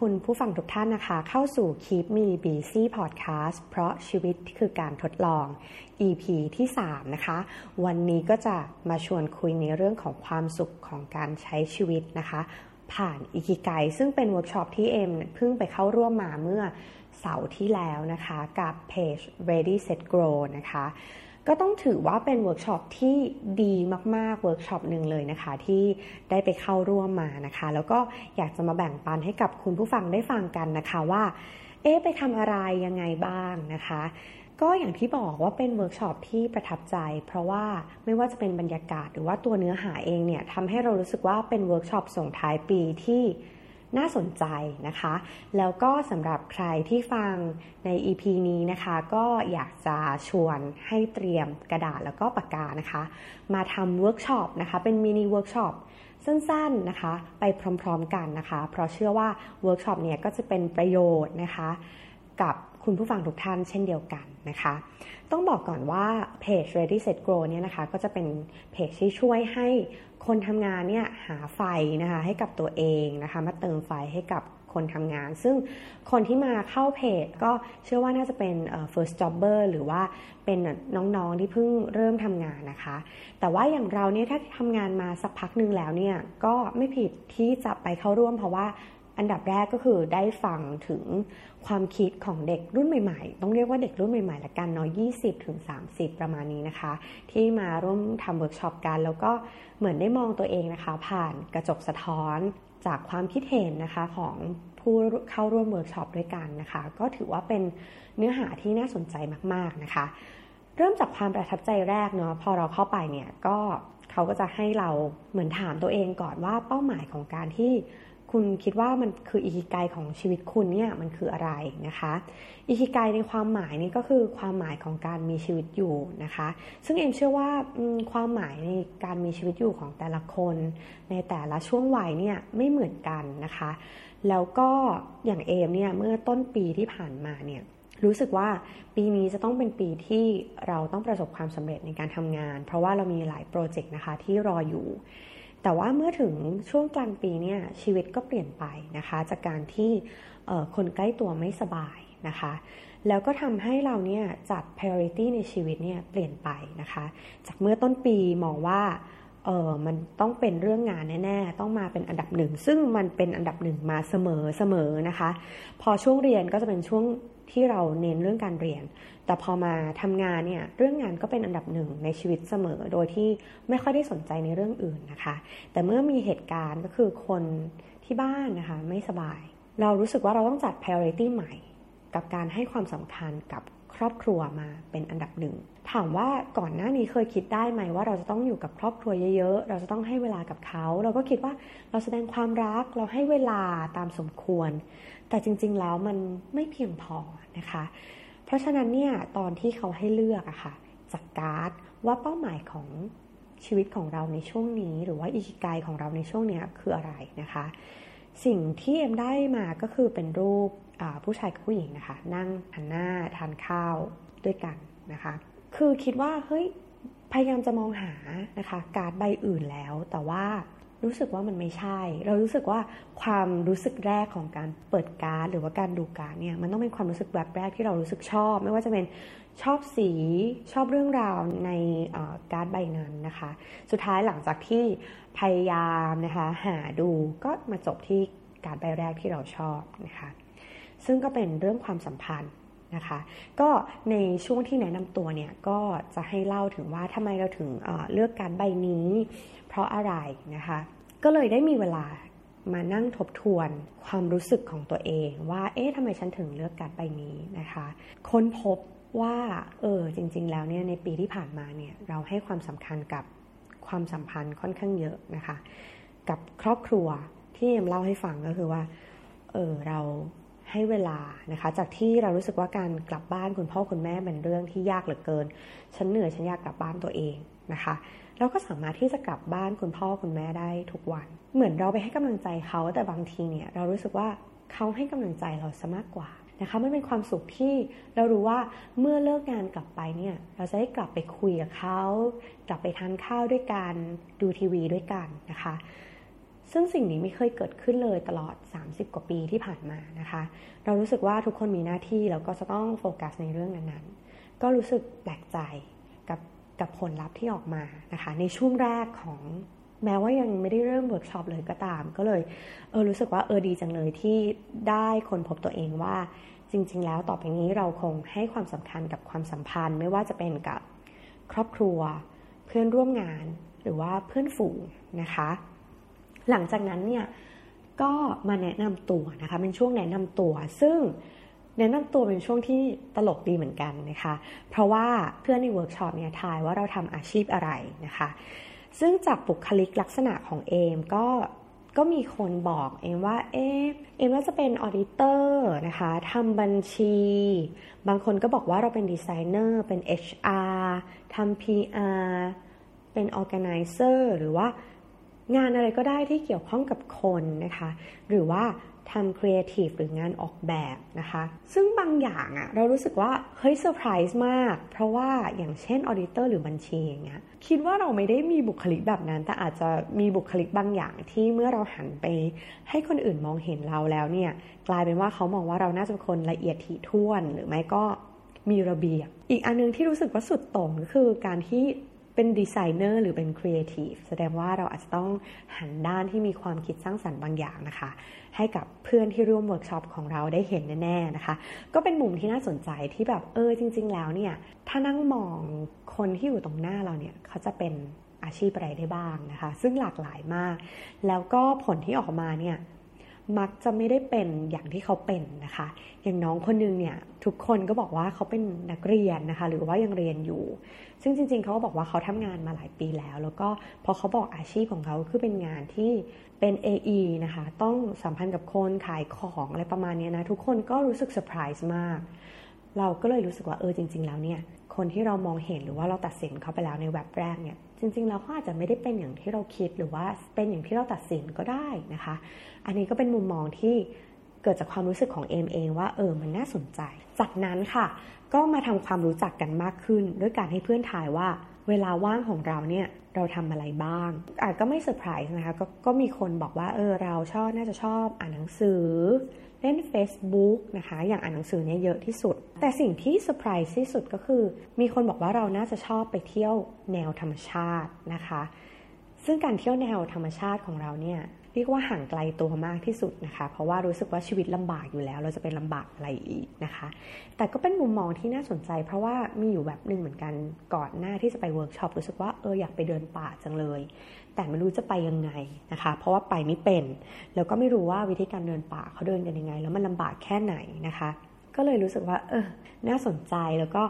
คุณผู้ฟังทุกท่านนะคะ เข้าสู่ Keep Me Busy Podcast เพราะชีวิตคือการทดลอง EP ที่ 3 นะคะ วันนี้ก็จะมาชวนคุยในเรื่องของความสุขของการใช้ชีวิตนะคะ ผ่านอิคิไกซึ่งเป็นเวิร์กช็อปที่เอ็มเพิ่งไปเข้าร่วมมาเมื่อเสาร์ที่แล้วนะคะ กับเพจ Ready Set Grow นะคะ ก็ต้องถือว่าเป็นเวิร์กช็อปที่ดีมากๆเวิร์กช็อปหนึ่งเลยนะคะ ที่ได้ไปเข้าร่วมมานะคะ แล้วก็อยากจะมาแบ่งปันให้กับคุณผู้ฟังได้ฟังกันนะคะว่า เอ๊ไปทำอะไรยังไงบ้างนะคะก็อย่างที่บอกว่าเป็นเวิร์กช็อปที่ประทับใจ เพราะว่าไม่ว่าจะเป็นบรรยากาศหรือว่าตัวเนื้อหาเองเนี่ยทำให้เรารู้สึกว่าเป็นเวิร์กช็อปส่งท้ายปีที่ น่าสนใจนะคะ แล้วก็สำหรับใครที่ฟังใน EP นี้นะคะ ก็อยากจะชวนให้เตรียมกระดาษแล้วก็ปากกานะคะ มาทำเวิร์กช็อปนะคะ เป็นมินิเวิร์กช็อปสั้นๆนะคะ ไปพร้อมๆกันนะคะ เพราะเชื่อว่าเวิร์กช็อปเนี่ยก็จะเป็นประโยชน์นะคะ กับคุณผู้ฟังทุกท่านเช่นเดียวกันนะคะ ต้องบอกก่อนว่าเพจ Ready Set Grow เนี่ยนะคะ ก็จะเป็นเพจที่ช่วยให้ คนทำงานเนี่ยหาไฟนะคะให้กับตัวเองนะคะมาเติมไฟให้กับคนทำงาน ซึ่งคนที่มาเข้าเพจก็เชื่อว่าน่าจะเป็น first jobber หรือว่าเป็นน้องๆที่เพิ่งเริ่มทำงานนะคะ แต่ว่าอย่างเราเนี่ยถ้าทำงานมาสักพักหนึ่งแล้วเนี่ยก็ไม่ผิดที่จะไปเข้าร่วมเพราะว่า อันดับแรกก็คือได้ฟังถึงความคิดของเด็กรุ่นใหม่ๆ ต้องเรียกว่าเด็กรุ่นใหม่ๆละกันเนาะ20ถึง30 ประมาณนี้นะคะ ที่มาร่วมทำเวิร์กช็อปกัน แล้วก็เหมือนได้มองตัวเองนะคะ ผ่านกระจกสะท้อนจากความคิดเห็นนะคะของผู้เข้าร่วมเวิร์กช็อปด้วยกันนะคะ ก็ถือว่าเป็นเนื้อหาที่น่าสนใจมากๆนะคะ เริ่มจากความประทับใจแรกเนาะพอเราเข้าไปเนี่ยก็เขาก็จะให้เราเหมือนถามตัวเองก่อนว่าเป้าหมายของการที่ คุณคิดว่ามันคืออิคิไกของชีวิตคุณเนี่ยมันคืออะไรนะคะอิคิไกในความหมายนี่ก็คือความหมายของการมีชีวิตอยู่นะคะ ซึ่งเอ็มเชื่อว่าความหมายในการมีชีวิตอยู่ของแต่ละคน ในแต่ละช่วงวัยเนี่ยไม่เหมือนกันนะคะ แล้วก็อย่างเอมเนี่ยเมื่อต้นปีที่ผ่านมาเนี่ยรู้สึกว่าปีนี้จะต้องเป็นปีที่เราต้องประสบความสำเร็จในการทำงาน เพราะว่าเรามีหลายโปรเจกต์นะคะที่รออยู่ แต่ว่าเมื่อถึงช่วงกลางปีเนี่ยชีวิตก็เปลี่ยนไปนะคะ จากการที่คนใกล้ตัวไม่สบายนะคะ แล้วก็ทำให้เราเนี่ยจัด priority ในชีวิตเนี่ยเปลี่ยนไปนะคะ จากเมื่อต้นปีมองว่าเออมันต้องเป็นเรื่องงานแน่ ๆ ต้องมาเป็นอันดับหนึ่ง ซึ่งมันเป็นอันดับหนึ่งมาเสมอเสมอนะคะ พอช่วงเรียนก็จะเป็นช่วง ที่เราเน้นเรื่องการเรียน แต่พอมาทำงานเนี่ยเรื่องงานก็เป็นอันดับหนึ่งในชีวิตเสมอ โดยที่ไม่ค่อยได้สนใจในเรื่องอื่นนะคะ แต่เมื่อมีเหตุการณ์ก็คือคนที่บ้านนะคะไม่สบาย เรารู้สึกว่าเราต้องจัด priority ใหม่ กับการให้ความสำคัญกับ ครอบครัวมาเป็นอันดับหนึ่ง ถามว่าก่อนหน้านี้เคยคิดได้ไหมว่าเราจะต้องอยู่กับครอบครัวเยอะๆ เราจะต้องให้เวลากับเขา เราก็คิดว่าเราแสดงความรักเราให้เวลาตามสมควร แต่จริงๆแล้วมันไม่เพียงพอนะคะ เพราะฉะนั้นเนี่ยตอนที่เขาให้เลือกอะคะ่ะจากการ์ดว่าเป้าหมายของชีวิตของเราในช่วงนี้ หรือว่าอิคิไกของเราในช่วงนี้คืออะไรนะคะ สิ่งที่เอ็มได้มาก็คือเป็นรูป ผู้ชายกับผู้หญิงนะคะ นั่งหันหน้าทานข้าวด้วยกันนะคะ คือคิดว่าเฮ้ยพยายามจะมองหานะคะการ์ดใบอื่นแล้ว แต่ว่ารู้สึกว่ามันไม่ใช่ เรารู้สึกว่าความรู้สึกแรกของการเปิดการ์ดหรือว่าการดูการ์ดเนี่ยมันต้องเป็นความรู้สึกแบบแรกที่เรารู้สึกชอบ ไม่ว่าจะเป็นชอบสีชอบเรื่องราวในการ์ดใบนั้นนะคะ สุดท้ายหลังจากที่พยายามนะคะหาดูก็มาจบที่การ์ดใบแรกที่เราชอบนะคะ ซึ่งก็เป็นเรื่องความสัมพันธ์นะคะ ก็ในช่วงที่แนะนำตัวเนี่ยก็จะให้เล่าถึงว่าทำไมเราถึงเเลือกการใบนี้ เพราะอะไรนะคะ ก็เลยได้มีเวลามานั่งทบทวนความรู้สึกของตัวเองว่า เอ๊ะทำไมฉันถึงเลือกการใบนี้นะคะ ค้นพบว่าเออจริง ๆ แล้วเนี่ยในปีที่ผ่านมาเนี่ยเราให้ความสำคัญกับความสัมพันธ์ค่อนข้างเยอะนะคะ กับครอบครัวที่เอ็มเล่าให้ฟังก็คือว่าเออเรา ให้เวลานะคะ จากที่เรารู้สึกว่าการกลับบ้านคุณพ่อคุณแม่เป็นเรื่องที่ยากเหลือเกิน ฉันเหนื่อยฉันอยากกลับบ้านตัวเองนะคะเราก็สามารถที่จะกลับบ้านคุณพ่อคุณแม่ได้ทุกวัน เหมือนเราไปให้กำลังใจเขาแต่บางทีเนี่ยเรารู้สึกว่าเขาให้กำลังใจเราซะมากกว่านะคะมันเป็นความสุขที่เรารู้ว่าเมื่อเลิกงานกลับไปเนี่ยเราจะได้กลับไปคุยกับเขา กลับไปทานข้าวด้วยกันดูทีวีด้วยกันนะคะ ซึ่งสิ่งนี้ไม่เคยเกิดขึ้นเลยตลอด 30 กว่าปีที่ผ่านมานะคะ เรารู้สึกว่าทุกคนมีหน้าที่แล้วก็จะต้องโฟกัสในเรื่องนั้นๆ ก็รู้สึกแปลกใจกับกับผลลัพธ์ที่ออกมานะคะ ในช่วงแรกของแม้ว่ายังไม่ได้เริ่มเวิร์กช็อปเลยก็ตาม ก็เลยเออรู้สึกว่าเออดีจังเลยที่ได้ค้นพบตัวเองว่าจริง ๆ แล้วต่อไปนี้เราคงให้ความสำคัญกับความสัมพันธ์ ไม่ว่าจะเป็นกับครอบครัว เพื่อนร่วมงานหรือว่าเพื่อนฝูงนะคะ หลังจากนั้นเนี่ยก็มาแนะนำตัวนะคะเป็นช่วงแนะนำตัว ซึ่งแนะนำตัวเป็นช่วงที่ตลกดีเหมือนกันนะคะ เพราะว่าเพื่อนในเวิร์กช็อปเนี่ยทายว่าเราทำอาชีพอะไรนะคะ ซึ่งจากบุคลิกลักษณะของเอ็มก็ก็มีคนบอกเอ็มว่าเอเอ็มว่าจะเป็น auditor นะคะทำบัญชี บางคนก็บอกว่าเราเป็นดีไซเนอร์เป็น HR ทำ PR เป็น organizer หรือว่า งานอะไรก็ได้ที่เกี่ยวข้องกับคนนะคะ หรือว่าทำครีเอทีฟหรืองานออกแบบนะคะ ซึ่งบางอย่างอะเรารู้สึกว่า เฮ้ยเซอร์ไพรส์มาก เพราะว่าอย่างเช่น auditor หรือบัญชีอย่างเงี้ยคิดว่าเราไม่ได้มีบุคลิกแบบนั้น แต่อาจจะมีบุคลิกบางอย่างที่เมื่อเราหันไป ให้คนอื่นมองเห็นเราแล้วเนี่ย กลายเป็นว่าเขามองว่าเราน่าจะเป็นคนละเอียดถี่ถ้วน หรือไม่ก็มีระเบียบ อีกอันนึงที่รู้สึกว่าสุดโต่งก็คือการที่ เป็นดีไซเนอร์หรือเป็นครีเอทีฟแสดงว่าเราอาจจะต้องหันด้านที่มีความคิดสร้างสรรค์บางอย่างนะคะ ให้กับเพื่อนที่ร่วมเวิร์กช็อปของเราได้เห็นแน่ๆนะคะ ก็เป็นมุมที่น่าสนใจที่แบบเออจริง ๆ แล้วเนี่ยถ้านั่งมองคนที่อยู่ตรงหน้าเราเนี่ยเขาจะเป็นอาชีพอะไรได้บ้างนะคะ ซึ่งหลากหลายมาก แล้วก็ผลที่ออกมาเนี่ย มักจะไม่ได้เป็นอย่างที่เขาเป็นนะคะ อย่างน้องคนนึงเนี่ยทุกคนก็บอกว่าเขาเป็นนักเรียนนะคะ หรือว่ายังเรียนอยู่ ซึ่งจริง ๆ เขาก็บอกว่าเขาทำงานมาหลายปีแล้ว แล้วก็พอเขาบอกอาชีพของเขาคือเป็นงานที่เป็น AE นะคะ ต้องสัมพันธ์กับคนขายของอะไรประมาณนี้นะ ทุกคนก็รู้สึกเซอร์ไพรส์มาก เราก็เลยรู้สึกว่าเออจริง ๆ แล้วเนี่ยคนที่เรามองเห็นหรือว่าเราตัดสินเขาไปแล้วในแว็บแรกเนี่ยจริงๆแล้วเขาอาจจะไม่ได้เป็นอย่างที่เราคิดหรือว่าเป็นอย่างที่เราตัดสินก็ได้นะคะ อันนี้ก็เป็นมุมมองที่เกิดจากความรู้สึกของเอมเองว่าเออมันน่าสนใจ จากนั้นค่ะ ก็มาทำความรู้จักกันมากขึ้น ด้วยการให้เพื่อนทายว่า เวลาว่างของเราเนี่ยเราทำอะไรบ้าง อาจก็ไม่เซอร์ไพรส์นะคะกก็มีคนบอกว่าเออเราชอบน่าจะชอบอ่านหนังสือ เล่น Facebook นะคะ อย่างอ่านหนังสือเนี่ยเยอะที่สุด แต่สิ่งที่เซอร์ไพรส์ที่สุดก็คือ มีคนบอกว่าเราน่าจะชอบไปเที่ยวแนวธรรมชาตินะคะ ซึ่งการเที่ยวแนวธรรมชาติของเราเนี่ย เรียกว่าห่างไกลตัวมากที่สุดนะคะ เพราะว่ารู้สึกว่าชีวิตลำบากอยู่แล้ว เราจะเป็นลำบากอะไรอีกนะคะ แต่ก็เป็นมุมมองที่น่าสนใจ เพราะว่ามีอยู่แบบหนึ่งเหมือนกันก่อนหน้าที่จะไปเวิร์กช็อปรู้สึกว่าเอออยากไปเดินป่าจังเลย แต่ไม่รู้จะไปยังไงนะคะ เพราะว่าไปไม่เป็น แล้วก็ไม่รู้ว่าวิธีการเดินป่าเขาเดินกันยังไง แล้วมันลำบากแค่ไหนนะคะ ก็เลยรู้สึกว่าเออน่าสนใจแล้วก็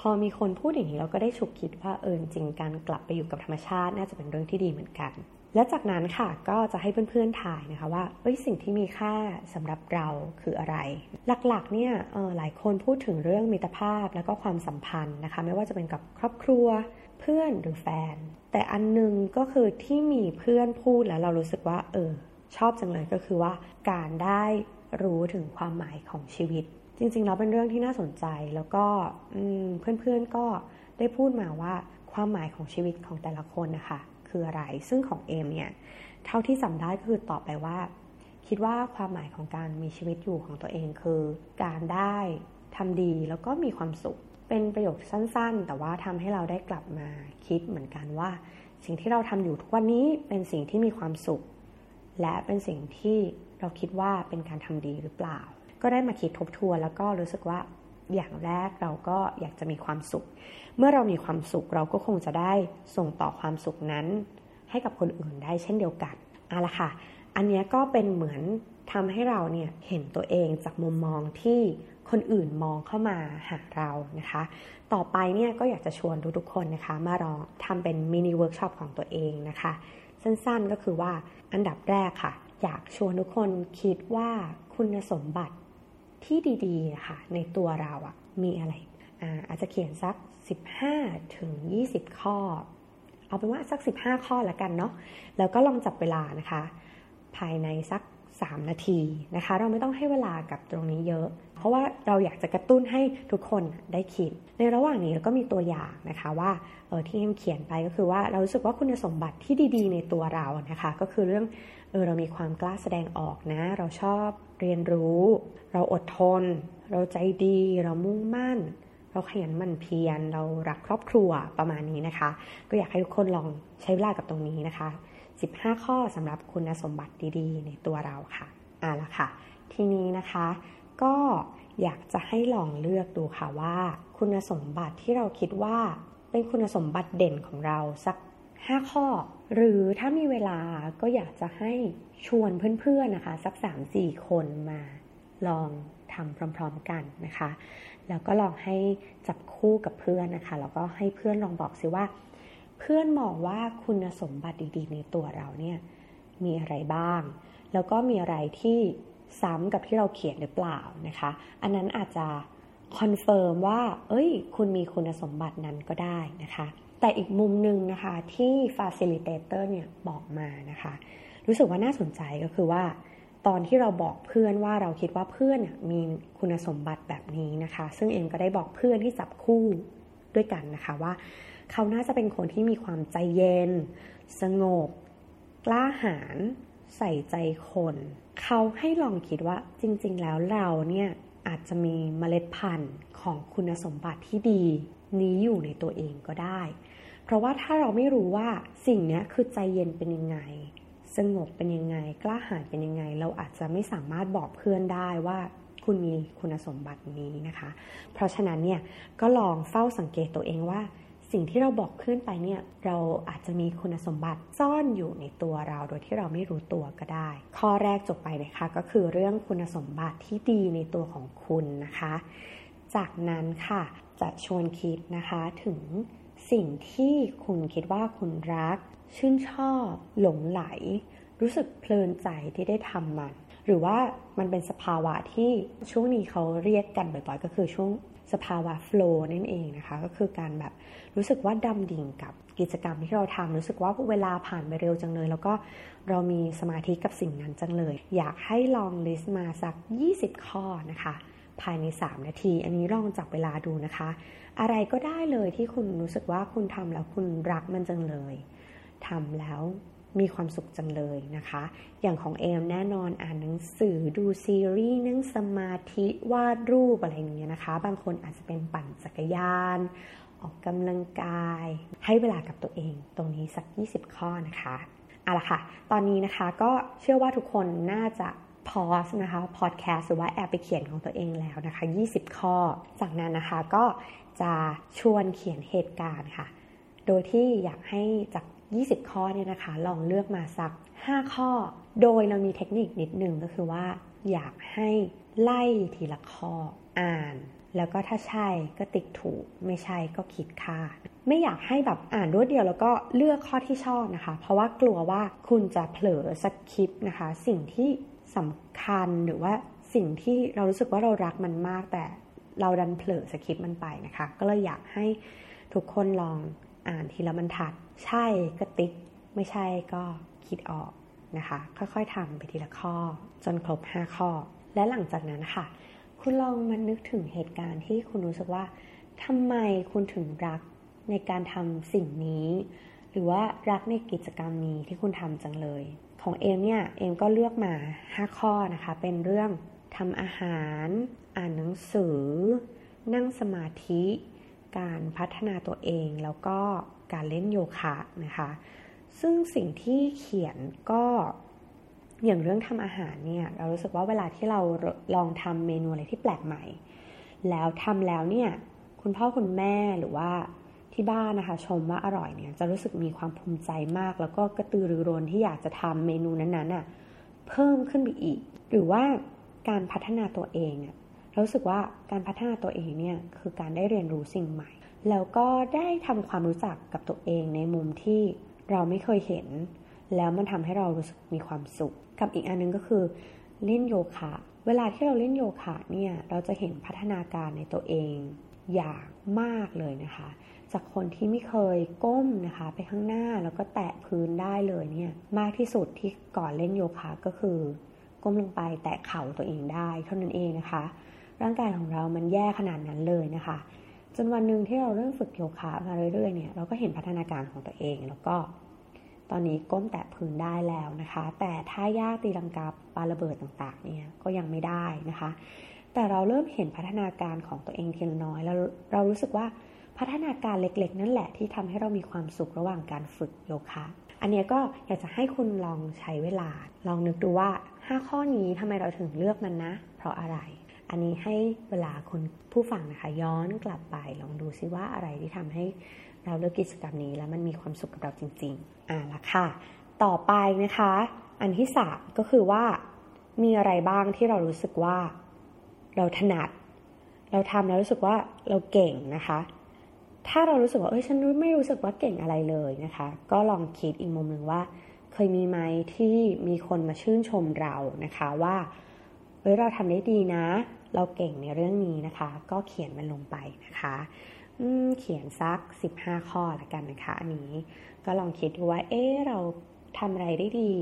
พอมีคนพูดอย่างนี้เราก็ได้ฉุกคิดว่าเออจริงการกลับไปอยู่กับธรรมชาติน่าจะเป็นเรื่องที่ดีเหมือนกัน และจากนั้นค่ะก็จะให้เพื่อนๆทายนะคะว่าเอ้ยสิ่งที่มีค่าสำหรับเราคืออะไร หลักๆเนี่ยหลายคนพูดถึงเรื่องมิตรภาพแล้วก็ความสัมพันธ์นะคะ ไม่ว่าจะเป็นกับครอบครัวเพื่อนหรือแฟน แต่อันนึงก็คือที่มีเพื่อนพูดแล้วเรารู้สึกว่า เออ ชอบจังเลยก็คือว่าการได้รู้ถึงความหมายของชีวิต จริงๆแล้วเป็นเรื่องที่น่าสนใจแล้วก็เพื่อนๆก็ได้พูดมาว่าความหมายของชีวิตของแต่ละคนนะคะ คืออะไร ซึ่งของเอมเนี่ย เท่าที่จำได้ก็คือตอบไปว่า คิดว่าความหมายของการมีชีวิตอยู่ของตัวเองคือ การได้ทำดีแล้วก็มีความสุข เป็นประโยคสั้นๆ แต่ว่าทำให้เราได้กลับมาคิดเหมือนกันว่า สิ่งที่เราทำอยู่ทุกวันนี้เป็นสิ่งที่มีความสุข และเป็นสิ่งที่เราคิดว่าเป็นการทำดีหรือเปล่า ก็ได้มาคิดทบทวนแล้วก็รู้สึกว่า อย่างแรกเราก็อยากจะมีความสุข เมื่อเรามีความสุขเราก็คงจะได้ส่งต่อความสุขนั้น ให้กับคนอื่นได้เช่นเดียวกันเอาละค่ะ อันนี้ก็เป็นเหมือนทำให้เราเนี่ยเห็นตัวเองจากมุมมองที่คนอื่นมองเข้ามาหาเรานะคะ ต่อไปเนี่ยก็อยากจะชวนทุกๆคนนะคะ มาลองทำเป็น mini workshop ของตัวเองนะคะ สั้นๆก็คือว่าอันดับแรกค่ะ อยากชวนทุกคนคิดว่าคุณสมบัติ ที่ดีๆค่ะในตัวเราอะมีอะไรอาอาจจะเขียนสัก 15ถึง20 ข้อ เอาเป็นว่าสัก 15 ข้อละกันเนาะแล้วก็ลองจับเวลานะคะ ภายในสัก 3 นาทีนะคะ เราไม่ต้องให้เวลากับตรงนี้เยอะ เพราะว่าเราอยากจะกระตุ้นให้ทุกคนได้คิด ในระหว่างนี้เราก็มีตัวอย่างนะคะว่าเออที่เอ็มเขียนไปก็คือว่าเรารู้สึกว่าคุณสมบัติที่ดีๆ ในตัวเรานะคะ ก็คือเรื่องเออเรามีความกล้าแสดงออกนะ เราชอบ เรียนรู้ เราอดทน เราใจดี เรามุ่งมั่น เราขยันหมั่นเพียร เรารักครอบครัวประมาณนี้นะคะ ก็อยากให้ทุกคนลองใช้เวลากับตรงนี้นะคะ 15 ข้อสำหรับคุณสมบัติดีๆ ในตัวเราค่ะอ่าละค่ะ ทีนี้นะคะ ก็อยากจะให้ลองเลือกดูค่ะว่า คุณสมบัติที่เราคิดว่าเป็นคุณสมบัติเด่นของเราสัก 5 ข้อ หรือถ้ามีเวลาก็อยากจะให้ชวนเพื่อนๆนะคะ สัก 3-4 คนมาลองทำพร้อมๆกันนะคะ แล้วก็ลองให้จับคู่กับเพื่อนนะคะ แล้วก็ให้เพื่อนลองบอกสิว่า เพื่อนมองว่าคุณสมบัติดีๆ ในตัวเราเนี่ยมีอะไรบ้าง แล้วก็มีอะไรที่ซ้ำกับที่เราเขียนหรือเปล่านะคะ อันนั้นอาจจะ confirm ว่า เอ้ย คุณมีคุณสมบัตินั้นก็ได้นะคะ แต่อีกมุมหนึ่งนะคะที่ facilitator เนี่ยบอกมานะคะ รู้สึกว่าน่าสนใจก็คือว่า ตอนที่เราบอกเพื่อนว่าเราคิดว่าเพื่อนมีคุณสมบัติแบบนี้นะคะ ซึ่งเอ็มก็ได้บอกเพื่อนที่จับคู่ด้วยกันนะคะว่า เขาน่าจะเป็นคนที่มีความใจเย็น สงบ กล้าหาญใส่ใจคน เขาให้ลองคิดว่าจริง ๆ แล้วเราเนี่ยอาจจะมีเมล็ดพันธุ์ของคุณสมบัติที่ดีนี้อยู่ในตัวเองก็ได้ เพราะว่าถ้าเราไม่รู้ว่าสิ่งนี้คือใจเย็นเป็นยังไง สงบเป็นยังไง กล้าหาญเป็นยังไง เราอาจจะไม่สามารถบอกเพื่อนได้ว่าคุณมีคุณสมบัตินี้นะคะ เพราะฉะนั้นเนี่ยก็ลองเฝ้าสังเกตตัวเองว่า สิ่งที่เราบอกขึ้นไปเนี่ยเราอาจจะมีคุณสมบัติซ่อนอยู่ในตัวเราโดยที่เราไม่รู้ตัวก็ได้ ข้อแรกจบไปนะคะก็คือเรื่องคุณสมบัติที่ดีในตัวของคุณนะคะ จากนั้นค่ะจะชวนคิดนะคะถึง สิ่งที่คุณคิดว่าคุณรัก ชื่นชอบ หลงไหล รู้สึกเพลินใจที่ได้ทำมัน หรือว่ามันเป็นสภาวะที่ช่วงนี้เขาเรียกกันบ่อยๆ ก็คือช่วงสภาวะโฟล์นั่นเองนะคะ ก็คือการแบบรู้สึกว่าดำดิ่งกับกิจกรรมที่เราทำรู้สึกว่าเวลาผ่านไปเร็วจังเลย แล้วก็เรามีสมาธิกับสิ่งนั้นจังเลย อยากให้ลองลิสต์มาสัก 20 ข้อนะคะ ภายใน 3 นาที อันนี้ลองจับเวลาดูนะคะ อะไรก็ได้เลยที่คุณรู้สึกว่าคุณทำแล้วคุณรักมันจังเลยทำแล้วมีความสุขจังเลยนะคะ อย่างของเอมแน่นอนอ่านหนังสือดูซีรีส์นั่งสมาธิวาดรูปอะไรอย่างเงี้ยนะคะ บางคนอาจจะเป็นปั่นจักรยาน ออกกำลังกาย ให้เวลากับตัวเอง ตรงนี้สัก 20 ข้อนะคะเอาละค่ะ ตอนนี้นะคะก็เชื่อว่าทุกคนน่าจะ พอสนะคะพอดแคสต์หรือว่าแอบไปเขียนของตัวเองแล้วนะคะ 20 ข้อ จากนั้นนะคะก็จะชวนเขียนเหตุการณ์ค่ะ โดยที่อยากให้จาก 20 ข้อเนี่ยนะคะ ลองเลือกมาสัก 5 ข้อ โดยเรามีเทคนิคนิดนึงก็คือว่า อยากให้ไล่ทีละข้ออ่าน แล้วก็ถ้าใช่ก็ติ๊กถูก ไม่ใช่ก็คิดค่า ไม่อยากให้แบบอ่านรวดเดียวแล้วก็เลือกข้อที่ชอบนะคะ เพราะว่ากลัวว่าคุณจะเผลอสคิปนะคะ สิ่งที่ สำคัญหรือว่าสิ่งที่เรารู้สึกว่าเรารักมันมาก แต่เราดันเผลอสคิปมันไปนะคะ ก็เลยอยากให้ทุกคนลองอ่านทีละบรรทัด ใช่ก็ติ๊ก ไม่ใช่ก็คิดออกนะคะ ค่อยๆทำไปทีละข้อ จนครบ 5 ข้อ และหลังจากนั้นค่ะ คุณลองมานึกถึงเหตุการณ์ที่คุณรู้สึกว่าทำไมคุณถึงรักในการทำสิ่งนี้ หรือว่ารักในกิจกรรมนี้ที่คุณทำจังเลย ของเอมเนี่ยเอมก็เลือกมา 5 ข้อนะคะ เป็นเรื่องทำอาหาร อ่านหนังสือ นั่งสมาธิ การพัฒนาตัวเอง แล้วก็การเล่นโยคะนะคะ ซึ่งสิ่งที่เขียนก็อย่างเรื่องทำอาหารเนี่ย เรารู้สึกว่าเวลาที่เราลองทำเมนูอะไรที่แปลกใหม่ แล้วทำแล้วเนี่ย คุณพ่อคุณแม่หรือว่า ที่บ้านนะคะ ชมว่าอร่อยเนี่ยจะรู้สึกมีความภูมิใจมาก แล้วก็กระตือรือร้นที่อยากจะทำเมนูนั้นๆน่ะเพิ่มขึ้นไปอีก หรือว่าการพัฒนาตัวเองอะรู้สึกว่าการพัฒนาตัวเองเนี่ยคือการได้เรียนรู้สิ่งใหม่ แล้วก็ได้ทำความรู้จักกับตัวเองในมุมที่เราไม่เคยเห็น แล้วมันทำให้เรารู้สึกมีความสุข กับอีกอันนึงก็คือเล่นโยคะเวลาที่เราเล่นโยคะเนี่ยเราจะเห็นพัฒนาการในตัวเองอย่างมากเลยนะคะ จากคนที่ไม่เคยก้มนะคะ ไปข้างหน้าแล้วก็แตะพื้นได้เลยเนี่ยมากที่สุดที่ก่อนเล่นโยคะก็คือ ก้มลงไปแตะเข่าตัวเองได้เท่านั้นเองนะคะ ร่างกายของเรามันแย่ขนาดนั้นเลยนะคะ จนวันหนึ่งที่เราเริ่มฝึกโยคะมาเรื่อยๆเนี่ยเราก็เห็นพัฒนาการของตัวเองแล้วก็ ตอนนี้ก้มแตะพื้นได้แล้วนะคะ แต่ท่ายากตีลังกาปาระเบิดต่างๆเนี่ยก็ยังไม่ได้นะคะ แต่เราเริ่มเห็นพัฒนาการของตัวเองทีละน้อยแล้วเรารู้สึกว่า พัฒนาการเล็กๆ นั่นแหละที่ทำให้เรามีความสุขระหว่างการฝึกโยคะ อันนี้ก็อยากจะให้คุณลองใช้เวลา ลองนึกดูว่า 5 ข้อนี้ทำไมเราถึงเลือกมันนะ เพราะอะไร อันนี้ให้เวลาคุณผู้ฟังนะคะ ย้อนกลับไปลองดูซิว่าอะไรที่ทำให้เราเลือกกิจกรรมนี้แล้วมันมีความสุขกับเราจริง ๆ อ่าละค่ะ ต่อไปนะคะ อันที่สามก็คือว่ามีอะไรบ้างที่เรารู้สึกว่าเราถนัด เราทำแล้วรู้สึกว่าเราเก่งนะคะ ถ้าเรารู้สึกว่าเอ้ยฉันไม่รู้สึกว่าเก่งอะไรเลยนะคะ ก็ลองคิดอีกมุมหนึ่งว่า เคยมีไหมที่มีคนมาชื่นชมเรานะคะว่าเอ้ยเราทำได้ดีนะ เราเก่งในเรื่องนี้นะคะ ก็เขียนมันลงไปนะคะเขียนซัก 15 ข้อละกันนะคะ อันนี้ก็ลองคิดดูว่า เอ๊เราทำอะไรได้ดี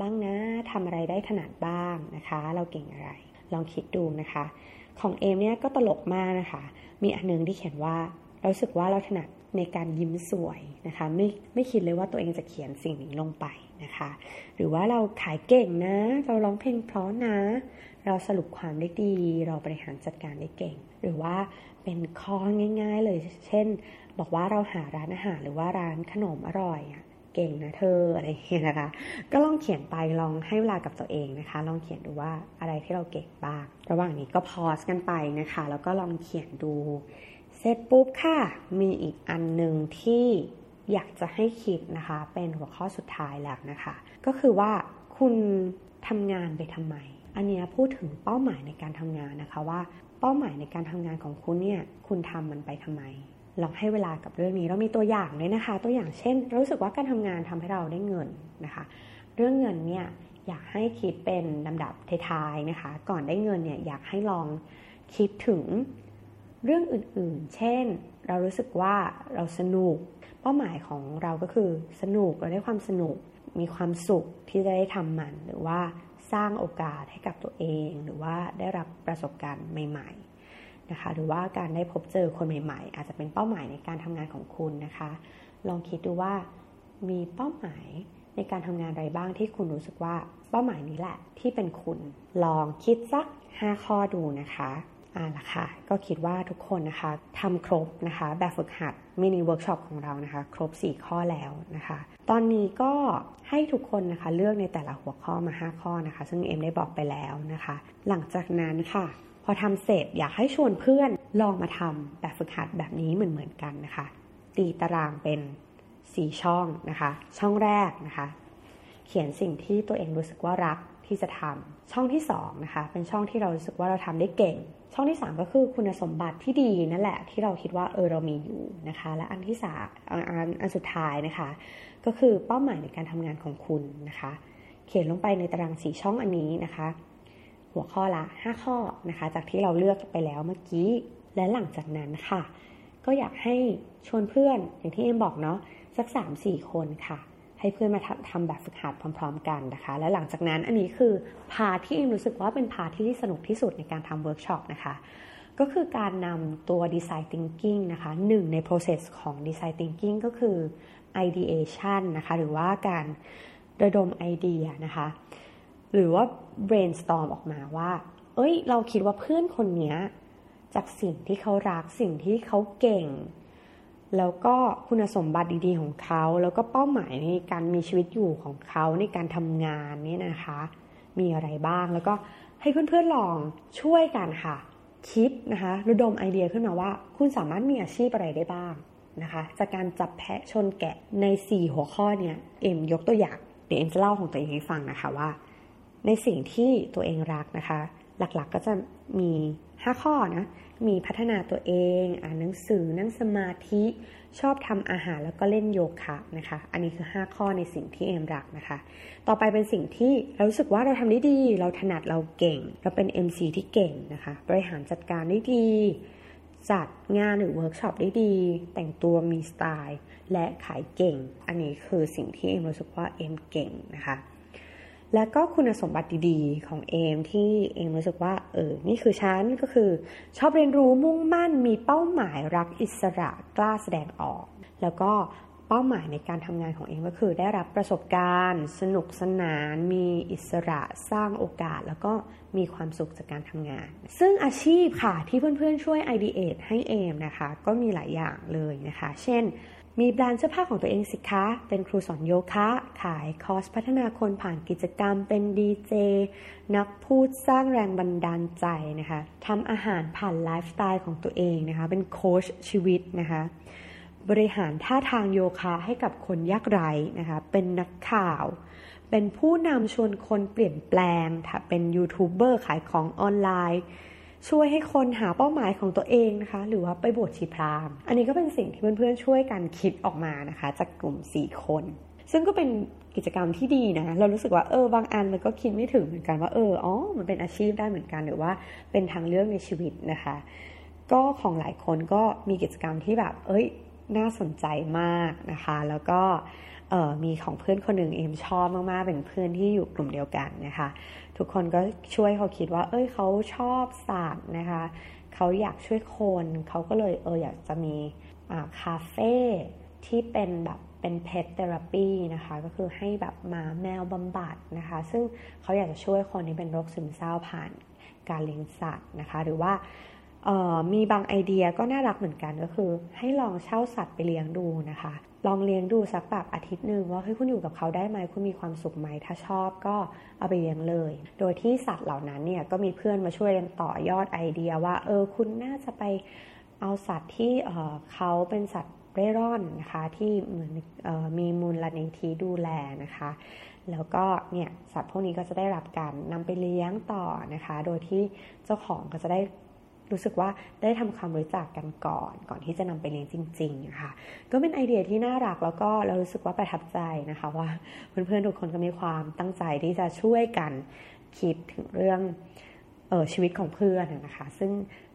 บ้างนะทำอะไรได้ถนัดบ้างนะคะ เราเก่งอะไร ลองคิดดูนะคะ ของเอมเนี่ยก็ตลกมากนะคะ มีอันนึงที่เขียนว่า ราสึกว่าเราถนัดในการยิ้มสวยนะคะไม่ไม่คิดเลยว่าตัวเองจะเขียนสิ่งนี้ลงไปนะคะ หรือว่าเราขายเก่งนะ เราร้องเพลงเพราะนะ เราสรุปความได้ดี เราบริหารจัดการได้เก่ง หรือว่าเป็นข้อง่าย ๆ เลย เช่น บอกว่าเราหาร้านอาหารหรือว่าร้านขนมอร่อยอะเก่งนะเธออะไรอย่างเงี้ยนะคะ ก็ลองเขียนไปลองให้เวลากับตัวเองนะคะ ลองเขียนดูว่าอะไรที่เราเก่งบ้าง ระหว่างนี้ก็พอสกันไปนะคะ แล้วก็ลองเขียนดู เสร็จปุ๊บค่ะ มีอีกอันหนึ่งที่อยากจะให้คิดนะคะ เป็นหัวข้อสุดท้ายแล้วนะคะ ก็คือว่าคุณทำงานไปทำไม อันนี้พูดถึงเป้าหมายในการทำงานนะคะว่า เป้าหมายในการทำงานของคุณเนี่ย คุณทำมันไปทำไมลองให้เวลากับเรื่องนี้เรามีตัวอย่างเลยนะคะ ตัวอย่างเช่นรู้สึกว่าการทำงานทำให้เราได้เงินนะคะ เรื่องเงินเนี่ยอยากให้คิดเป็นลำดับท้ายๆนะคะ ก่อนได้เงินเนี่ยอยากให้ลองคิดถึง เรื่องอื่นๆ เช่น เรารู้สึกว่าเราสนุก เป้าหมายของเราก็คือสนุกเราได้ความสนุก มีความสุขที่จะได้ทำมัน หรือว่าสร้างโอกาสให้กับตัวเอง หรือว่าได้รับประสบการณ์ใหม่ๆนะคะ หรือว่าการได้พบเจอคนใหม่ ๆ อาจจะเป็นเป้าหมายในการทำงานของคุณนะคะ ลองคิดดูว่ามีเป้าหมายในการทำงานอะไรบ้างที่คุณรู้สึกว่าเป้าหมายนี้แหละที่เป็นคุณ ลองคิดสัก 5 ข้อดูนะคะ เอาล่ะค่ะก็คิดว่าทุกคนนะคะทำครบนะคะแบบฝึกหัด mini workshop ของเรานะคะ ครบ 4 ข้อแล้วนะคะ ตอนนี้ก็ให้ทุกคนนะคะเลือกในแต่ละหัวข้อมา 5 ข้อนะคะ ซึ่งเอ็มได้บอกไปแล้วนะคะ หลังจากนั้นค่ะ พอทำเสร็จอยากให้ชวนเพื่อนลองมาทำแบบฝึกหัดแบบนี้เหมือนเหมือนกันนะคะ ตีตารางเป็น 4 ช่องนะคะ ช่องแรกนะคะ เขียนสิ่งที่ตัวเองรู้สึกว่ารัก ที่จะทำช่องที่2นะคะเป็นช่องที่เรารู้สึกว่าเราทำได้เก่ง ช่องที่ 3 ก็คือคุณสมบัติที่ดีนั่นแหละ ที่เราคิดว่าเออเรามีอยู่นะคะ และอันที่สามอันอันสุดท้ายนะคะ ก็คือเป้าหมายในการทำงานของคุณนะคะ เขียนลงไปในตารางสีช่องอันนี้นะคะ หัวข้อละ 5 ข้อนะคะ จากที่เราเลือกไปแล้วเมื่อกี้และหลังจากนั้นค่ะ ก็อยากให้ชวนเพื่อนอย่างที่เอ็มบอกเนาะสัก 3-4 คนค่ะ ให้เพื่อนมาทำแบบฝึกหัดพร้อม ๆ กันนะคะ และหลังจากนั้นอันนี้คือพาที่เอ็มรู้สึกว่าเป็นพาที่สนุกที่สุดในการทำเวิร์กช็อปนะคะก็คือการนำตัว design thinking นะคะหนึ่งใน process ของ design thinking ก็คือ ideation นะคะหรือว่าการระดมไอเดียนะคะหรือว่า brainstorm ออกมาว่า เอ้ย เราคิดว่าเพื่อนคนนี้จากสิ่งที่เขารักสิ่งที่เขาเก่ง แล้วก็คุณสมบัติดีๆของเขา แล้วก็เป้าหมายในการมีชีวิตอยู่ของเขาในการทำงานนี่นะคะ มีอะไรบ้างแล้วก็ให้เพื่อนๆลองช่วยกันค่ะ คิดนะคะระดมไอเดียขึ้นมาว่า คุณสามารถมีอาชีพอะไรได้บ้างนะคะ จากการจับแพะชนแกะใน 4 หัวข้อเนี่ยเอ็มยกตัวอย่างเดี๋ยวเอ็มจะเล่าของตัวเองให้ฟังนะคะว่า ในสิ่งที่ตัวเองรักนะคะ หลักๆกก็จะมี 5 ข้อนะ มีพัฒนาตัวเอง อ่านหนังสือนั่งสมาธิ ชอบทำอาหารแล้วก็เล่นโยคะนะคะ อันนี้คือ 5 ข้อในสิ่งที่เอมรักนะคะ ต่อไปเป็นสิ่งที่เรารู้สึกว่าเราทำได้ดี เราถนัดเราเก่ง เราเป็น MC ที่เก่งนะคะ บริหารจัดการได้ดี จัดงานหรือเวิร์กช็อปได้ดี แต่งตัวมีสไตล์ และขายเก่ง อันนี้คือสิ่งที่เอ็มรู้สึกว่าเอ็มเก่งนะคะ แล้วก็คุณสมบัติดีๆ ของเอมที่เอมรู้สึกว่าเออนี่คือฉันก็คือ ชอบเรียนรู้มุ่งมั่นมีเป้าหมายรักอิสระกล้าแสดงออก แล้วก็เป้าหมายในการทำงานของเอมก็คือ ได้รับประสบการณ์ สนุกสนาน มีอิสระสร้างโอกาส แล้วก็มีความสุขจากการทำงาน ซึ่งอาชีพค่ะที่เพื่อนๆช่วย ideate ให้เอมนะคะ ก็มีหลายอย่างเลยนะคะ เช่น มีแบรนด์เสื้อผ้าของตัวเองสิคะ เป็นครูสอนโยคะ ขายคอร์สพัฒนาคนผ่านกิจกรรม เป็นดีเจ นักพูดสร้างแรงบันดาลใจนะคะทำอาหารผ่านไลฟ์สไตล์ของตัวเองนะคะ เป็นโค้ชชีวิตนะคะ บริหารท่าทางโยคะให้กับคนยากไร้นะคะ เป็นนักข่าว เป็นผู้นำชวนคนเปลี่ยนแปลงค่ะเป็นยูทูบเบอร์ขายของออนไลน์ ช่วยให้คนหาเป้าหมายของตัวเองนะคะ หรือว่าไปบวชชีพราหมณ์ อันนี้ก็เป็นสิ่งที่เพื่อนๆช่วยกันคิดออกมานะคะ จากกลุ่ม 4 คน ซึ่งก็เป็นกิจกรรมที่ดีนะ เรารู้สึกว่าเออบางอันมันก็คิดไม่ถึงเหมือนกันว่าเอออ๋อมันเป็นอาชีพได้เหมือนกัน หรือว่าเป็นทางเลือกในชีวิตนะคะ ก็ของหลายคนก็มีกิจกรรมที่แบบ เอ้ยน่าสนใจมากนะคะ แล้วก็มีของเพื่อนคนหนึ่งเอมชอบมากๆ เป็นเพื่อนที่อยู่กลุ่มเดียวกันนะคะ ทุกคนก็ช่วยเขาคิดว่า เอ้ยเขาชอบสัตว์นะคะเขาอยากช่วยคนเขาก็เลยเอออยากจะมีคาเฟ่ที่เป็นแบบเป็นเพ t เทอราปีนะคะก็คือให้แบบมาแมวบำบัดนะคะ ซึ่งเขาอยากจะช่วยคนที่เป็นโรคซึมเศร้าผ่านการเลี้ยงสัตว์นะคะ หรือว่ามีบางไอเดียก็น่ารักเหมือนกันก็คือ ให้ลองเช่าสัตว์ไปเลี้ยงดูนะคะ ลองเลี้ยงดูสักแบบอาทิตย์หนึ่งว่าเฮ้ยคุณอยู่กับเขาได้ไหมคุณมีความสุขไหมถ้าชอบก็เอาไปเลี้ยงเลย โดยที่สัตว์เหล่านั้นเนี่ยก็มีเพื่อนมาช่วยกันต่อยอดไอเดียว่าเออคุณน่าจะไปเอาสัตว์ที่เเขาเป็นสัตว์เร่ร่อนนะคะที่เหมือนออมีมูลนิธิดูแลนะคะ แล้วก็เนี่ยสัตว์พวกนี้ก็จะได้รับการนำไปเลี้ยงต่อนะคะ โดยที่เจ้าของก็จะได้ รู้สึกว่าได้ทำความรู้จักกันก่อน ก่อนที่จะนำไปเลี้ยงจริงๆนะคะก็เป็นไอเดียที่น่ารักแล้วก็เรารู้สึกว่าประทับใจนะคะว่าเพื่อนๆทุกคนก็มีความตั้งใจที่จะช่วยกันคิดถึงเรื่องเออชีวิตของเพื่อนนะคะ ซึ่ง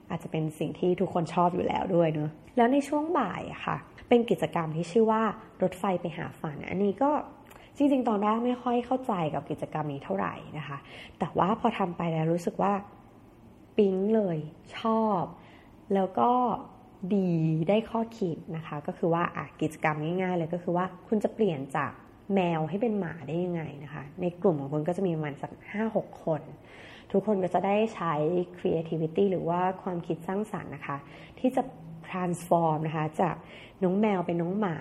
อาจจะเป็นสิ่งที่ทุกคนชอบอยู่แล้วด้วยเนอะแล้วในช่วงบ่ายอะคะ่ะ เป็นกิจกรรมที่ชื่อว่ารถไฟไปหาฝัน อันนี้ก็จริงๆ ตอนแรกไม่ค่อยเข้าใจกับกิจกรรมนี้เท่าไหร่นะคะ แต่ว่าพอทำไปแล้วรู้สึกว่า ปิ๊งเลยชอบ แล้วก็ดีได้ข้อคิดนะคะ ก็คือว่าอกิจกรรมง่ายๆเลยก็คือว่าคุณจะเปลี่ยนจากแมวให้เป็นหมาได้ยังไงนะคะ ในกลุ่มของคุณก็จะมีประมาณสักห้าหกคน ทุกคนก็จะได้ใช้ creativity หรือว่าความคิดสร้างสารรค์นะคะ ที่จะ transform นะคะ จากน้องแมวเป็นน้องหมา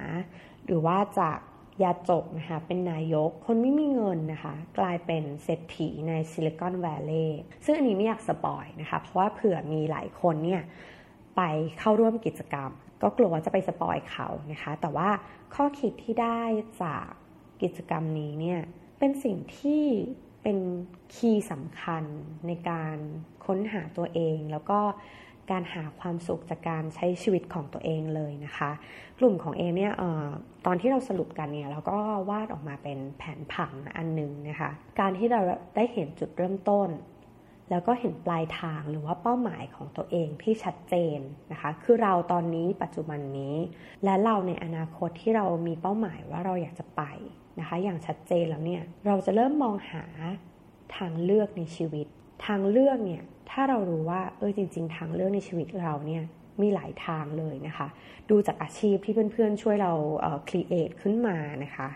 หรือว่าจาก ยาจกนะคะเป็นนายก คนไม่มีเงินนะคะ กลายเป็นเศรษฐีใน Silicon Valley ซึ่งอันนี้ไม่อยาก spoil นะคะ เพราะว่าเผื่อมีหลายคนเนี่ยไปเข้าร่วมกิจกรรม ก็กลัวว่าจะไป spoil เขานะคะ แต่ว่าข้อคิดที่ได้จากกิจกรรมนี้เนี่ยเป็นสิ่งที่เป็น key สำคัญในการค้นหาตัวเองแล้วก็ การหาความสุขจากการใช้ชีวิตของตัวเองเลยนะคะ กลุ่มของเองเนี่ยออตอนที่เราสรุปกันเนี่ยเราก็วาดออกมาเป็นแผนผังอันหนึ่งนะคะ การที่เราได้เห็นจุดเริ่มต้น แล้วก็เห็นปลายทางหรือว่าเป้าหมายของตัวเองที่ชัดเจนนะคะ คือเราตอนนี้ปัจจุบันนี้ และเราในอนาคตที่เรามีเป้าหมายว่าเราอยากจะไปนะคะ อย่างชัดเจนแล้วเนี่ยเราจะเริ่มมองหาทางเลือกในชีวิต ทางเลือกเนี่ย ถ้าเรารู้ว่าเออจริง ๆ ทางเลือกในชีวิตเราเนี่ยมีหลายทางเลยนะคะ ดูจากอาชีพที่เพื่อนๆช่วยเราเอ่อครีเอทขึ้นมานะคะ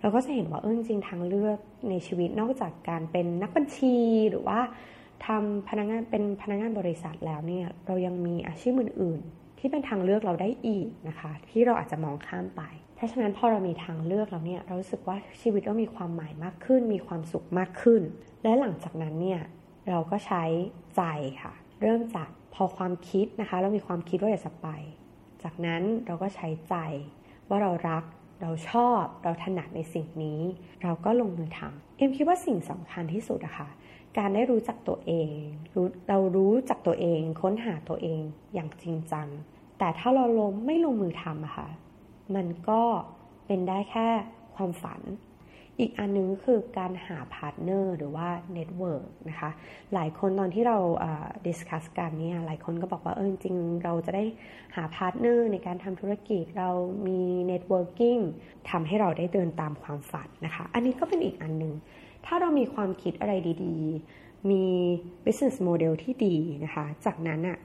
เราก็จะเห็นว่าเออจริงๆทางเลือกในชีวิตนอกจากการเป็นนักบัญชีหรือว่าทำพนักงานเป็นพนักงานบริษัทแล้วเนี่ยเรายังมีอาชีพอื่นๆ ที่เป็นทางเลือกเราได้อีกนะคะ ที่เราอาจจะมองข้ามไป เพราะฉะนั้นพอเรามีทางเลือกแล้วเนี่ยเรารู้สึกว่าชีวิตเรามีความหมายมากขึ้น มีความสุขมากขึ้น และหลังจากนั้นเนี่ย เราก็ใช้ใจค่ะ เริ่มจากพอความคิดนะคะ เรามีความคิดว่าอยากจะไป จากนั้นเราก็ใช้ใจว่าเรารักเราชอบเราถนัดในสิ่งนี้ เราก็ลงมือทำเอ็มคิดว่าสิ่งสำคัญที่สุดอะคะ่ะการได้รู้จักตัวเองรู้เรารู้จักตัวเอง ค้นหาตัวเองอย่างจริงจัง แต่ถ้าเราล้มไม่ลงมือทำอะคะ่ะ มันก็เป็นได้แค่ความฝัน อีกอันนึงก็คือการหา partner หรือว่า network นะคะ หลายคนตอนที่เรา discuss กันเนี่ยหลายคนก็บอกว่าเออจริงเราจะได้หา partner ในการทำธุรกิจเรามี network ยิ่งทำให้เราได้เดินตามความฝันนะคะ อันนี้ก็เป็นอีกอันนึง ถ้าเรามีความคิดอะไรดีๆ มี business model ที่ดีนะคะ จากนั้นอะ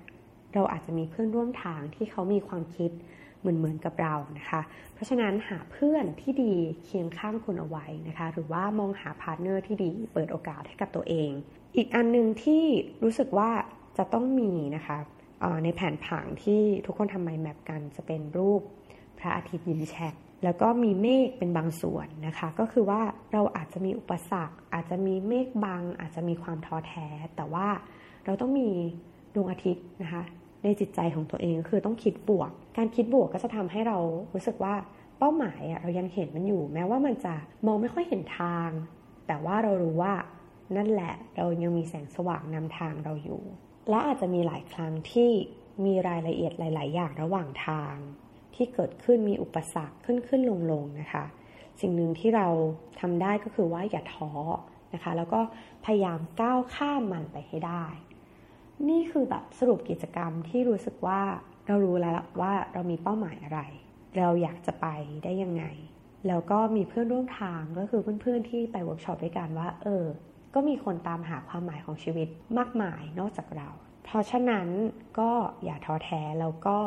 เราอาจจะมีเพื่อนร่วมทางที่เขามีความคิด เหมือนเหมือนกับเรานะคะ เพราะฉะนั้นหาเพื่อนที่ดีเคียงข้างคุณเอาไว้นะคะ หรือว่ามองหา partner ที่ดีเปิดโอกาสให้กับตัวเอง อีกอันหนึ่งที่รู้สึกว่าจะต้องมีนะคะในแผนผังที่ทุกคนทำ mind map กันจะเป็นรูปพระอาทิตย์ยิ้มแฉกแล้วก็มีเมฆเป็นบางส่วนนะคะ ก็คือว่าเราอาจจะมีอุปสรรค อาจจะมีเมฆบาง อาจจะมีความท้อแท้ แต่ว่าเราต้องมีดวงอาทิตย์นะคะ ในจิตใจของตัวเองก็คือต้องคิดบวก การคิดบวกก็จะทำให้เรารู้สึกว่าเป้าหมายอะเรายังเห็นมันอยู่ แม้ว่ามันจะมองไม่ค่อยเห็นทาง แต่ว่าเรารู้ว่านั่นแหละเรายังมีแสงสว่างนำทางเราอยู่ และอาจจะมีหลายครั้งที่มีรายละเอียดหลาย ๆ อย่างระหว่างทาง ที่เกิดขึ้นมีอุปสรรคขึ้นขึ้นลงลงนะคะ สิ่งหนึ่งที่เราทำได้ก็คือว่าอย่าท้อนะคะ แล้วก็พยายามก้าวข้ามมันไปให้ได้ นี่คือแบบสรุปกิจกรรมที่รู้สึกว่าเรารู้แล้วว่าเรามีเป้าหมายอะไร เราอยากจะไปได้ยังไง แล้วก็มีเพื่อนร่วมทางก็คือเพื่อนๆที่ไปเวิร์กช็อปด้วยกันว่า เออ ก็มีคนตามหาความหมายของชีวิตมากมายนอกจากเรา เพราะฉะนั้นก็อย่าท้อแท้แล้วก็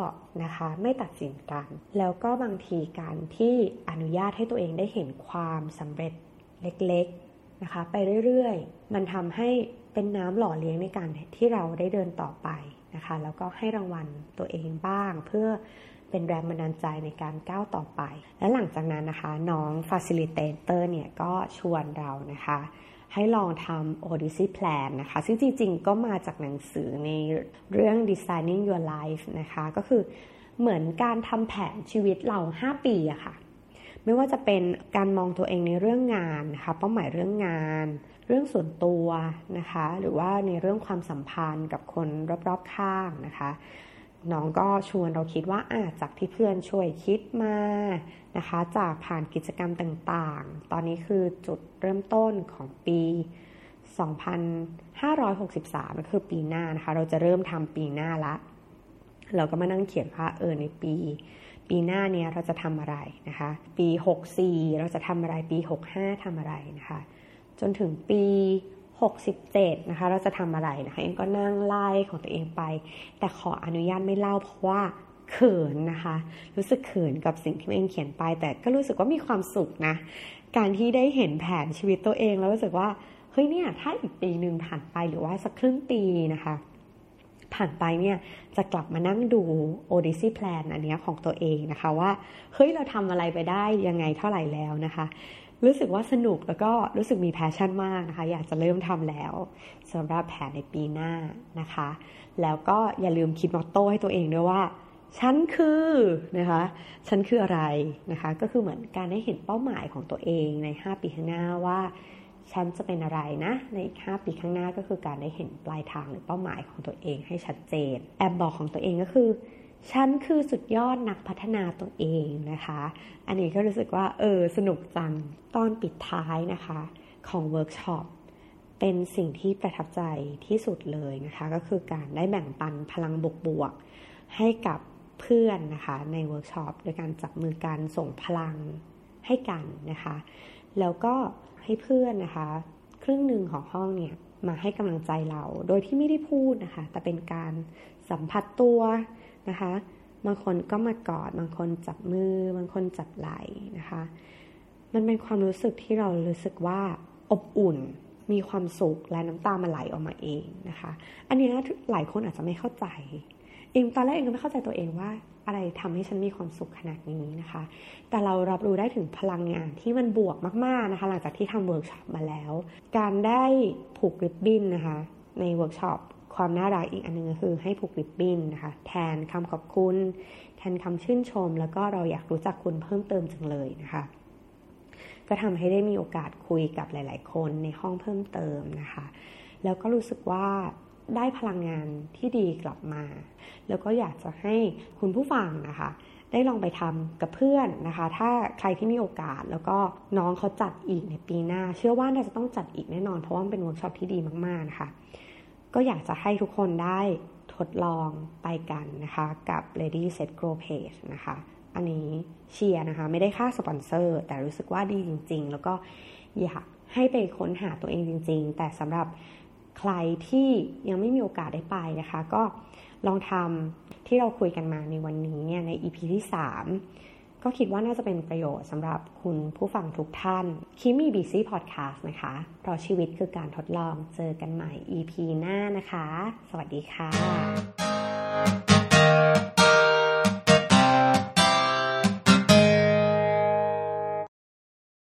นะคะไม่ตัดสินกัน แล้วก็บางทีการที่อนุญาตให้ตัวเองได้เห็นความสำเร็จเล็กๆนะคะไปเรื่อยๆ มันทำให้ เป็นน้ำหล่อเลี้ยงในการที่เราได้เดินต่อไปนะคะ แล้วก็ให้รางวัลตัวเองบ้าง เพื่อเป็นแรงบันดาลใจในการก้าวต่อไป และหลังจากนั้นนะคะ น้อง Facilitator เนี่ยก็ชวนเรานะคะ ให้ลองทำ Odyssey Plan นะคะ ซึ่งจริงๆ ก็มาจากหนังสือในเรื่อง Designing Your Life นะคะ ก็คือเหมือนการทำแผนชีวิตเรา 5 ปีอะคะ่ะ ไม่ว่าจะเป็นการมองตัวเองในเรื่องงานนะคะ เป้าหมายเรื่องงาน รื่องส่วนตัวนะคะ หรือว่าในเรื่องความสัมพันธ์กับคนรอบๆข้างนะคะน้องก็ชวนเราคิดว่าอาจากที่เพื่อนช่วยคิดมานะคะ จากผ่านกิจกรรมต่างๆ ตอนนี้คือจุดเริ่มต้นของปี 2563ก็คือปีหน้านะคะ เราจะเริ่มทำปีหน้าละ เราก็มานั่งเขียนว่าเออในปี ปีหน้าเนี้ยเราจะทำอะไรนะคะ ปี 64 เราจะทำอะไรปี 65ทำอะไรนะคะ จนถึงปี 67 นะคะ เราจะทำอะไรนะคะ เองก็นั่งไล่ของตัวเองไป แต่ขออนุญาตไม่เล่าเพราะว่าเขินนะคะ รู้สึกเขินกับสิ่งที่เองเขียนไป แต่ก็รู้สึกว่ามีความสุขนะ การที่ได้เห็นแผนชีวิตตัวเองแล้วรู้สึกว่า เฮ้ยเนี่ย ถ้าอีกปีหนึ่งผ่านไปหรือว่าสักครึ่งปีนะคะผ่านไปเนี่ยจะกลับมานั่งดู Odyssey Plan อันนี้ของตัวเองนะคะว่า เฮ้ยเราทำอะไรไปได้ยังไงเท่าไหร่แล้วนะคะ รู้สึกว่าสนุกแล้วก็รู้สึกมี passion มากนะคะ อยากจะเริ่มทำแล้วสำหรับแผนในปีหน้านะคะ แล้วก็อย่าลืมคิด motto ให้ตัวเองด้วยว่าฉันคือนะคะฉันคืออะไรนะคะ ก็คือเหมือนการได้เห็นเป้าหมายของตัวเองใน 5 ปีข้างหน้าว่า ฉันจะเป็นอะไรนะในอีก5ปีข้างหน้าก็คือการได้เห็นปลายทางหรือเป้าหมายของตัวเองให้ชัดเจน แอบบอกของตัวเองก็คือ ฉันคือสุดยอดนักพัฒนาตัวเองนะคะ อันนี้ก็รู้สึกว่าเออสนุกจัง ตอนปิดท้ายนะคะของเวิร์กช็อปเป็นสิ่งที่ประทับใจที่สุดเลยนะคะ ก็คือการได้แบ่งปันพลังบวกๆให้กับเพื่อนนะคะในเวิร์กช็อปโดยการจับมือกันส่งพลังให้กันนะคะ แล้วก็ให้เพื่อนนะคะ ครึ่งหนึ่งของห้องเนี่ยมาให้กำลังใจเรา โดยที่ไม่ได้พูดนะคะ แต่เป็นการสัมผัสตัว นะคะ บางคนก็มากอด บางคนจับมือ บางคนจับไหล่นะคะ มันเป็นความรู้สึกที่เรารู้สึกว่าอบอุ่น มีความสุขและน้ำตามันไหลออกมาเองนะคะ อันนี้หลายคนอาจจะไม่เข้าใจเอม ตอนแรกเอมก็ไม่เข้าใจตัวเองว่าอะไรทำให้ฉันมีความสุขขนาดนี้นะคะ แต่เรารับรู้ได้ถึงพลังงานที่มันบวกมากๆนะคะ หลังจากที่ทำเวิร์กช็อปมาแล้ว การได้ผูกริบบิ้นนะคะ ในเวิร์กช็อป ความน่ารักอีกอันนึงก็คือให้ผูกริบบิ้นนะคะ แทนคำขอบคุณ แทนคำชื่นชม แล้วก็เราอยากรู้จักคุณเพิ่มเติมจังเลยนะคะ ก็ทำให้ได้มีโอกาสคุยกับหลาย ๆ คนในห้องเพิ่มเติมนะคะ แล้วก็รู้สึกว่าได้พลังงานที่ดีกลับมา แล้วก็อยากจะให้คุณผู้ฟังนะคะ ได้ลองไปทำกับเพื่อนนะคะ ถ้าใครที่มีโอกาสแล้วก็น้องเขาจัดอีกในปีหน้า เชื่อว่าน่าจะต้องจัดอีกแน่นอน เพราะว่ามันเป็นเวิร์กช็อปที่ดีมากๆนะคะ ก็อยากจะให้ทุกคนได้ทดลองไปกันนะคะกับ Ready Set Grow Page นะคะ อันนี้เชียร์นะคะ ไม่ได้ค่าสปอนเซอร์ แต่รู้สึกว่าดีจริง ๆ แล้วก็อยากให้ไปค้นหาตัวเองจริง ๆ แต่สำหรับใครที่ยังไม่มีโอกาสได้ไปนะคะ ก็ลองทำที่เราคุยกันมาในวันนี้เนี่ยใน EP ที่ 3 ก็คิดว่าน่าจะเป็นประโยชน์สำหรับคุณผู้ฟังทุกท่านคิมมี่บีซีพอดแคสต์นะคะเพราะชีวิตคือการทดลองเจอกันใหม่ EP หน้านะคะ สวัสดีค่ะ